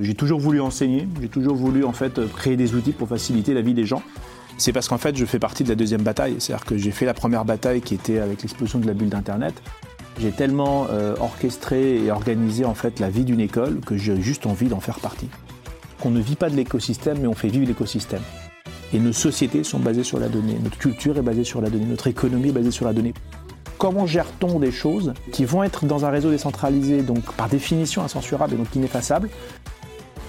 J'ai toujours voulu enseigner, j'ai toujours voulu en fait créer des outils pour faciliter la vie des gens. C'est parce qu'en fait je fais partie de la deuxième bataille, c'est-à-dire que j'ai fait la première bataille qui était avec l'explosion de la bulle d'Internet. J'ai tellement euh, orchestré et organisé en fait la vie d'une école que j'ai juste envie d'en faire partie. Qu'on ne vit pas de l'écosystème, mais on fait vivre l'écosystème. Et nos sociétés sont basées sur la donnée, notre culture est basée sur la donnée, notre économie est basée sur la donnée. Comment gère-t-on des choses qui vont être dans un réseau décentralisé, donc par définition incensurable et donc ineffaçable?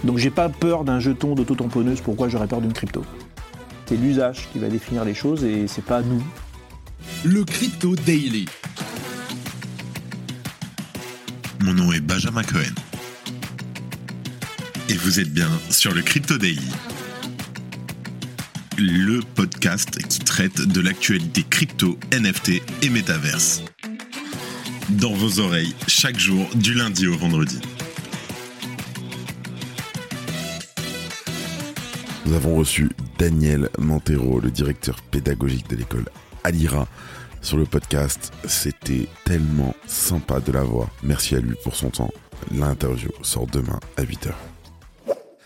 Donc j'ai pas peur d'un jeton d'auto-tamponneuse, pourquoi j'aurais peur d'une crypto? C'est l'usage qui va définir les choses et c'est pas nous. Le Crypto Daily. Mon nom est Benjamin Cohen. Et vous êtes bien sur le Crypto Daily le podcast qui traite de l'actualité crypto, NFT et métaverse. Dans vos oreilles, chaque jour, du lundi au vendredi. Nous avons reçu Daniel Montero, le directeur pédagogique de l'école Alira, sur le podcast. C'était tellement sympa de l'avoir. Merci à lui pour son temps. L'interview sort demain à 8h.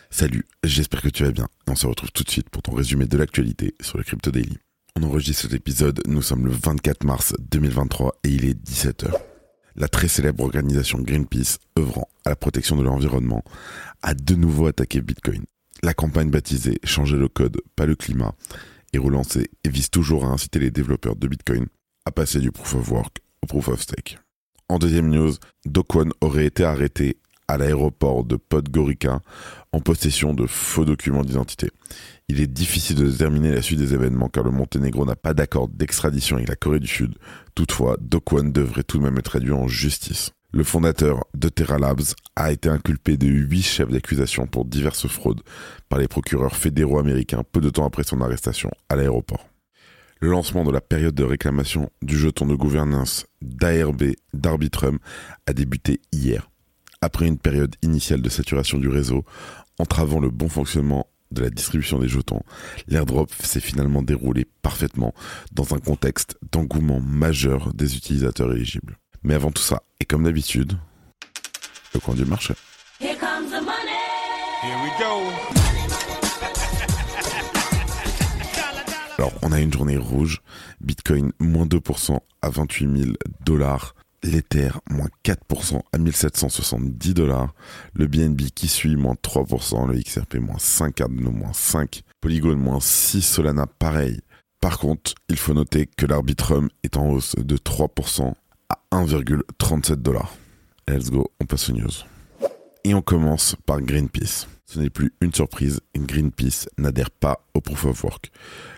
Salut, j'espère que tu vas bien. On se retrouve tout de suite pour ton résumé de l'actualité sur le Crypto Daily. On enregistre cet épisode, nous sommes le 24 mars 2023 et il est 17h. La très célèbre organisation Greenpeace, œuvrant à la protection de l'environnement, a de nouveau attaqué Bitcoin. La campagne baptisée Changer le code, pas le climat est relancée et vise toujours à inciter les développeurs de Bitcoin à passer du proof of work au proof of stake. En deuxième news, Dokwon aurait été arrêté à l'aéroport de Podgorica en possession de faux documents d'identité. Il est difficile de déterminer la suite des événements car le Monténégro n'a pas d'accord d'extradition avec la Corée du Sud. Toutefois, Dokwan devrait tout de même être réduit en justice. Le fondateur de Terra Labs a été inculpé de huit chefs d'accusation pour diverses fraudes par les procureurs fédéraux américains peu de temps après son arrestation à l'aéroport. Le lancement de la période de réclamation du jeton de gouvernance d'ARB d'Arbitrum a débuté hier après une période initiale de saturation du réseau, entravant le bon fonctionnement de la distribution des jetons, l'airdrop s'est finalement déroulé parfaitement dans un contexte d'engouement majeur des utilisateurs éligibles. Mais avant tout ça, et comme d'habitude, le coin du marché. Alors, on a une journée rouge, Bitcoin moins 2% à 28 000 dollars, l'Ether, moins 4% à 1770 dollars. Le BNB qui suit, moins 3%. Le XRP, moins 5. Cardano, moins 5. Polygon, moins 6. Solana, pareil. Par contre, il faut noter que l'Arbitrum est en hausse de 3% à 1,37 dollars. Let's go, on passe aux news. Et on commence par Greenpeace. Ce n'est plus une surprise, Greenpeace n'adhère pas au Proof of Work.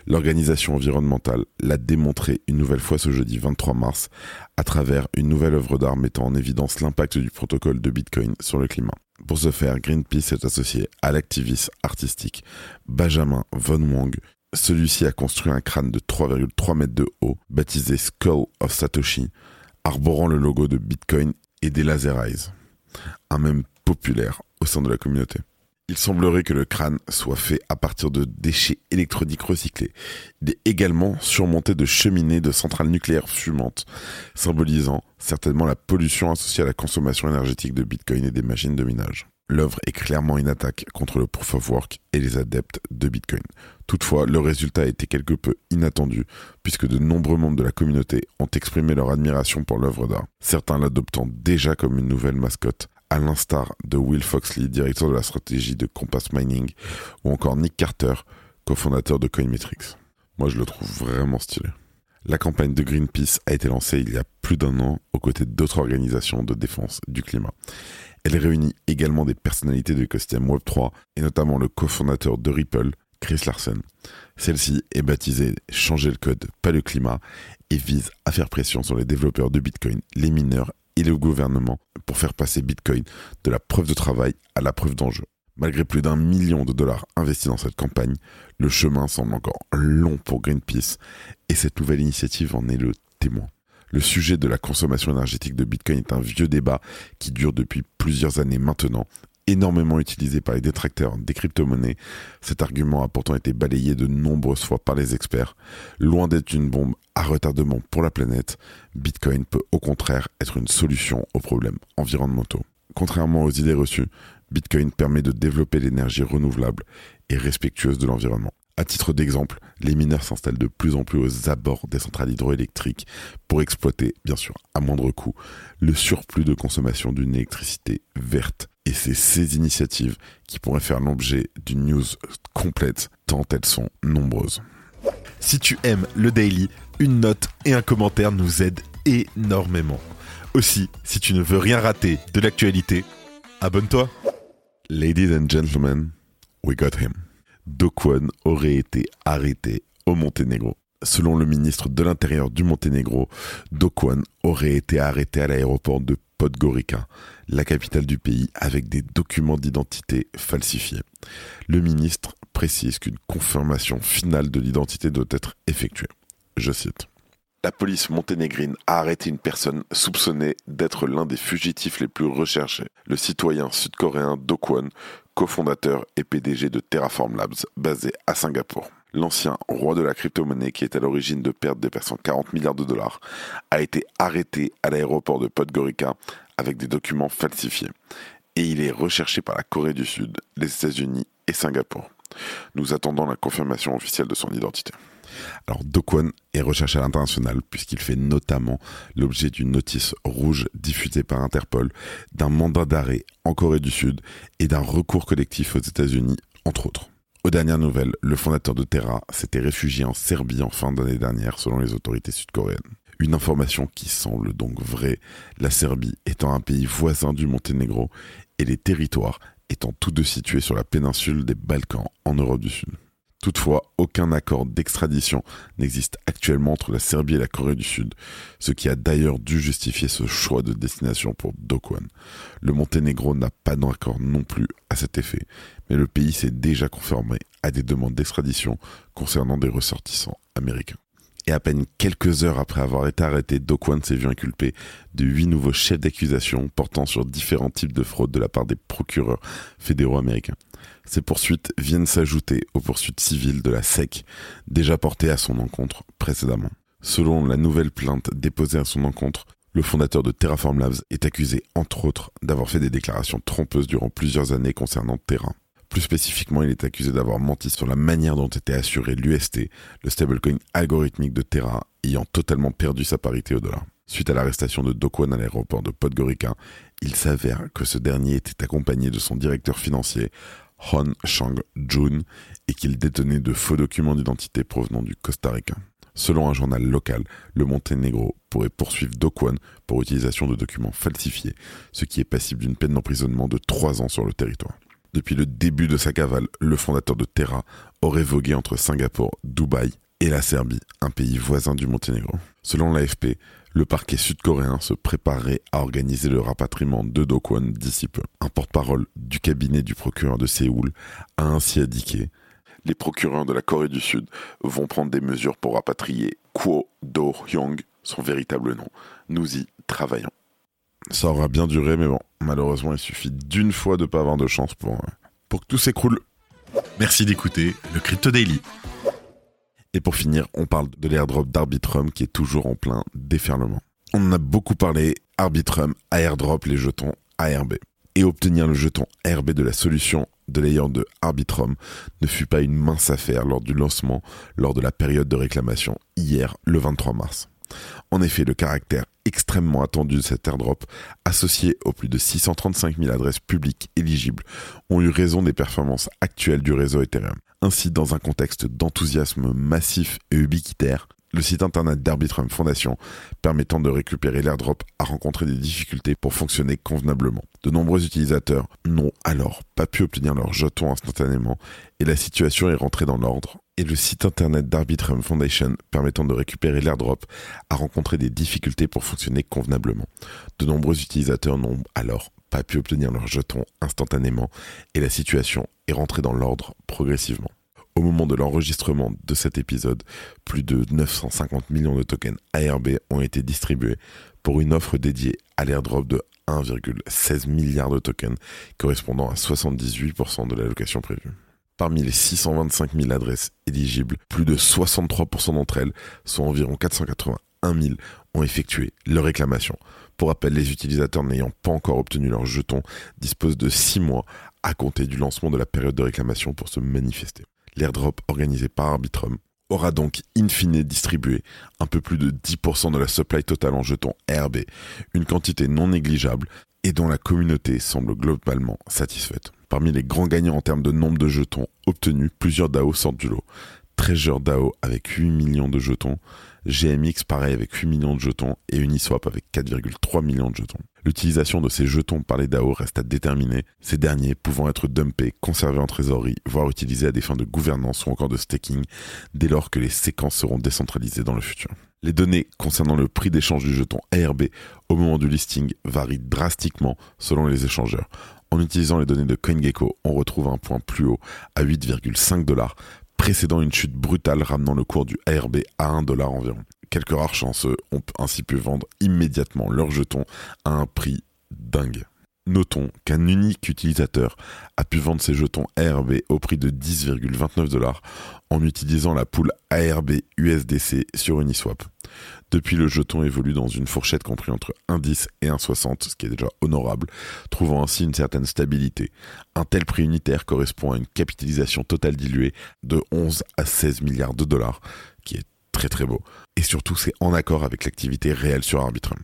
L'organisation environnementale l'a démontré une nouvelle fois ce jeudi 23 mars à travers une nouvelle œuvre d'art mettant en évidence l'impact du protocole de Bitcoin sur le climat. Pour ce faire, Greenpeace est associé à l'activiste artistique Benjamin Von Wang. Celui-ci a construit un crâne de 3,3 mètres de haut, baptisé Skull of Satoshi, arborant le logo de Bitcoin et des Laser Eyes, un même populaire au sein de la communauté. Il semblerait que le crâne soit fait à partir de déchets électroniques recyclés. Il est également surmonté de cheminées de centrales nucléaires fumantes, symbolisant certainement la pollution associée à la consommation énergétique de Bitcoin et des machines de minage. L'œuvre est clairement une attaque contre le proof of work et les adeptes de Bitcoin. Toutefois, le résultat a été quelque peu inattendu puisque de nombreux membres de la communauté ont exprimé leur admiration pour l'œuvre d'art, certains l'adoptant déjà comme une nouvelle mascotte, à l'instar de Will Foxley, directeur de la stratégie de Compass Mining, ou encore Nick Carter, cofondateur de Coinmetrics. Moi, je le trouve vraiment stylé. La campagne de Greenpeace a été lancée il y a plus d'un an aux côtés d'autres organisations de défense du climat. Elle réunit également des personnalités de l'écosystème Web3 et notamment le cofondateur de Ripple, Chris Larsen. Celle-ci est baptisée Changer le code, pas le climat et vise à faire pression sur les développeurs de Bitcoin, les mineurs et le gouvernement pour faire passer Bitcoin de la preuve de travail à la preuve d'enjeu. Malgré plus d'un million de dollars investis dans cette campagne, le chemin semble encore long pour Greenpeace et cette nouvelle initiative en est le témoin. Le sujet de la consommation énergétique de Bitcoin est un vieux débat qui dure depuis plusieurs années maintenant énormément utilisé par les détracteurs des crypto-monnaies, cet argument a pourtant été balayé de nombreuses fois par les experts. Loin d'être une bombe à retardement pour la planète, Bitcoin peut au contraire être une solution aux problèmes environnementaux. Contrairement aux idées reçues, Bitcoin permet de développer l'énergie renouvelable et respectueuse de l'environnement. À titre d'exemple, les mineurs s'installent de plus en plus aux abords des centrales hydroélectriques pour exploiter, bien sûr à moindre coût, le surplus de consommation d'une électricité verte. Et c'est ces initiatives qui pourraient faire l'objet d'une news complète, tant elles sont nombreuses. Si tu aimes le daily, une note et un commentaire nous aident énormément. Aussi, si tu ne veux rien rater de l'actualité, abonne-toi. Ladies and gentlemen, we got him. Dokwon aurait été arrêté au Monténégro. Selon le ministre de l'Intérieur du Monténégro, Dokwon aurait été arrêté à l'aéroport de Podgorica, la capitale du pays, avec des documents d'identité falsifiés. Le ministre précise qu'une confirmation finale de l'identité doit être effectuée. Je cite. La police monténégrine a arrêté une personne soupçonnée d'être l'un des fugitifs les plus recherchés, le citoyen sud-coréen Do Kwon, cofondateur et PDG de Terraform Labs, basé à Singapour. L'ancien roi de la crypto-monnaie qui est à l'origine de pertes dépassant 40 milliards de dollars a été arrêté à l'aéroport de Podgorica avec des documents falsifiés. Et il est recherché par la Corée du Sud, les États-Unis et Singapour. Nous attendons la confirmation officielle de son identité. Alors Dokwon est recherché à l'international puisqu'il fait notamment l'objet d'une notice rouge diffusée par Interpol, d'un mandat d'arrêt en Corée du Sud et d'un recours collectif aux États-Unis, entre autres. Aux dernières nouvelles, le fondateur de Terra s'était réfugié en Serbie en fin d'année dernière selon les autorités sud-coréennes. Une information qui semble donc vraie, la Serbie étant un pays voisin du Monténégro et les territoires étant tous deux situés sur la péninsule des Balkans en Europe du Sud. Toutefois, aucun accord d'extradition n'existe actuellement entre la Serbie et la Corée du Sud, ce qui a d'ailleurs dû justifier ce choix de destination pour Dokwan. Le Monténégro n'a pas d'accord non plus à cet effet, mais le pays s'est déjà conformé à des demandes d'extradition concernant des ressortissants américains. Et à peine quelques heures après avoir été arrêté, Dokwan s'est vu inculpé de huit nouveaux chefs d'accusation portant sur différents types de fraudes de la part des procureurs fédéraux américains. Ces poursuites viennent s'ajouter aux poursuites civiles de la SEC, déjà portées à son encontre précédemment. Selon la nouvelle plainte déposée à son encontre, le fondateur de Terraform Labs est accusé, entre autres, d'avoir fait des déclarations trompeuses durant plusieurs années concernant Terra. Plus spécifiquement, il est accusé d'avoir menti sur la manière dont était assuré l'UST, le stablecoin algorithmique de Terra, ayant totalement perdu sa parité au dollar. Suite à l'arrestation de Dokwon à l'aéroport de Podgorica, il s'avère que ce dernier était accompagné de son directeur financier, Hon Chang-jun et qu'il détenait de faux documents d'identité provenant du Costa Rica. Selon un journal local, le Monténégro pourrait poursuivre Dokwon pour utilisation de documents falsifiés, ce qui est passible d'une peine d'emprisonnement de 3 ans sur le territoire. Depuis le début de sa cavale, le fondateur de Terra aurait vogué entre Singapour, Dubaï et la Serbie, un pays voisin du Monténégro. Selon l'AFP, le parquet sud-coréen se préparait à organiser le rapatriement de Do d'ici peu. Un porte-parole du cabinet du procureur de Séoul a ainsi indiqué les procureurs de la Corée du Sud vont prendre des mesures pour rapatrier Kwo Do-hyung, son véritable nom. Nous y travaillons. Ça aura bien duré, mais bon, malheureusement, il suffit d'une fois de ne pas avoir de chance pour, euh, pour que tout s'écroule. Merci d'écouter le Crypto Daily. Et pour finir, on parle de l'airdrop d'Arbitrum qui est toujours en plein déferlement. On en a beaucoup parlé, Arbitrum, airdrop les jetons ARB. Et obtenir le jeton ARB de la solution de layer de Arbitrum ne fut pas une mince affaire lors du lancement, lors de la période de réclamation hier, le 23 mars. En effet, le caractère extrêmement attendu de cet airdrop, associé aux plus de 635 000 adresses publiques éligibles, ont eu raison des performances actuelles du réseau Ethereum. Ainsi, dans un contexte d'enthousiasme massif et ubiquitaire, le site internet d'Arbitrum Foundation, permettant de récupérer l'airdrop, a rencontré des difficultés pour fonctionner convenablement. De nombreux utilisateurs n'ont alors pas pu obtenir leur jeton instantanément et la situation est rentrée dans l'ordre. Et le site internet d'Arbitrum Foundation, permettant de récupérer l'airdrop, a rencontré des difficultés pour fonctionner convenablement. De nombreux utilisateurs n'ont alors pas pu obtenir leur jeton instantanément et la situation est rentrée dans l'ordre progressivement. Au moment de l'enregistrement de cet épisode, plus de 950 millions de tokens ARB ont été distribués pour une offre dédiée à l'airdrop de 1,16 milliard de tokens, correspondant à 78% de l'allocation prévue. Parmi les 625 000 adresses éligibles, plus de 63% d'entre elles, soit environ 481 000, ont effectué leur réclamation. Pour rappel, les utilisateurs n'ayant pas encore obtenu leur jeton disposent de 6 mois à compter du lancement de la période de réclamation pour se manifester. L'airdrop organisé par Arbitrum aura donc in fine distribué un peu plus de 10% de la supply totale en jetons RB, une quantité non négligeable et dont la communauté semble globalement satisfaite. Parmi les grands gagnants en termes de nombre de jetons obtenus, plusieurs DAO sortent du lot. Treasure DAO avec 8 millions de jetons, GMX pareil avec 8 millions de jetons et Uniswap avec 4,3 millions de jetons. L'utilisation de ces jetons par les DAO reste à déterminer, ces derniers pouvant être dumpés, conservés en trésorerie, voire utilisés à des fins de gouvernance ou encore de staking, dès lors que les séquences seront décentralisées dans le futur. Les données concernant le prix d'échange du jeton ARB au moment du listing varient drastiquement selon les échangeurs. En utilisant les données de CoinGecko, on retrouve un point plus haut à 8,5 dollars précédant une chute brutale ramenant le cours du ARB à 1 dollar environ. Quelques rares chanceux ont ainsi pu vendre immédiatement leurs jetons à un prix dingue. Notons qu'un unique utilisateur a pu vendre ses jetons ARB au prix de 10,29 dollars en utilisant la poule ARB USDC sur Uniswap. Depuis, le jeton évolue dans une fourchette comprise entre 1,10 et 1,60, ce qui est déjà honorable, trouvant ainsi une certaine stabilité. Un tel prix unitaire correspond à une capitalisation totale diluée de 11 à 16 milliards de dollars, qui est très très beau. Et surtout, c'est en accord avec l'activité réelle sur Arbitrum.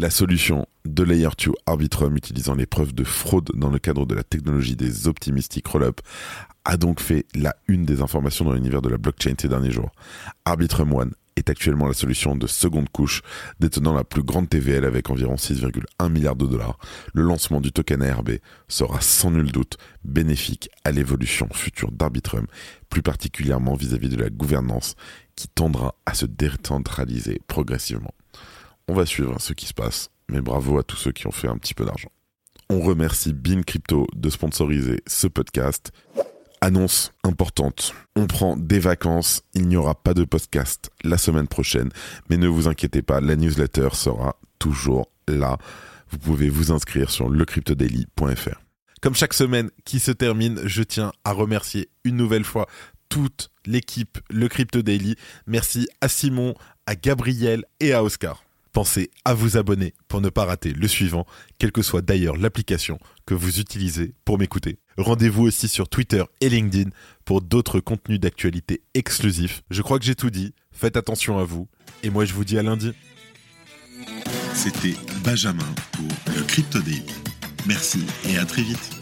La solution de Layer 2 Arbitrum utilisant les preuves de fraude dans le cadre de la technologie des optimistic rollup a donc fait la une des informations dans l'univers de la blockchain ces derniers jours. Arbitrum One est actuellement la solution de seconde couche détenant la plus grande TVL avec environ 6,1 milliards de dollars. Le lancement du token ARB sera sans nul doute bénéfique à l'évolution future d'Arbitrum, plus particulièrement vis-à-vis -vis de la gouvernance qui tendra à se décentraliser progressivement. On va suivre ce qui se passe, mais bravo à tous ceux qui ont fait un petit peu d'argent. On remercie Bean Crypto de sponsoriser ce podcast. Annonce importante. On prend des vacances. Il n'y aura pas de podcast la semaine prochaine. Mais ne vous inquiétez pas, la newsletter sera toujours là. Vous pouvez vous inscrire sur lecryptodaily.fr. Comme chaque semaine qui se termine, je tiens à remercier une nouvelle fois toute l'équipe Le Crypto Daily. Merci à Simon, à Gabriel et à Oscar. Pensez à vous abonner pour ne pas rater le suivant, quelle que soit d'ailleurs l'application que vous utilisez pour m'écouter. Rendez-vous aussi sur Twitter et LinkedIn pour d'autres contenus d'actualité exclusifs. Je crois que j'ai tout dit, faites attention à vous, et moi je vous dis à lundi. C'était Benjamin pour le Crypto Daily. Merci et à très vite.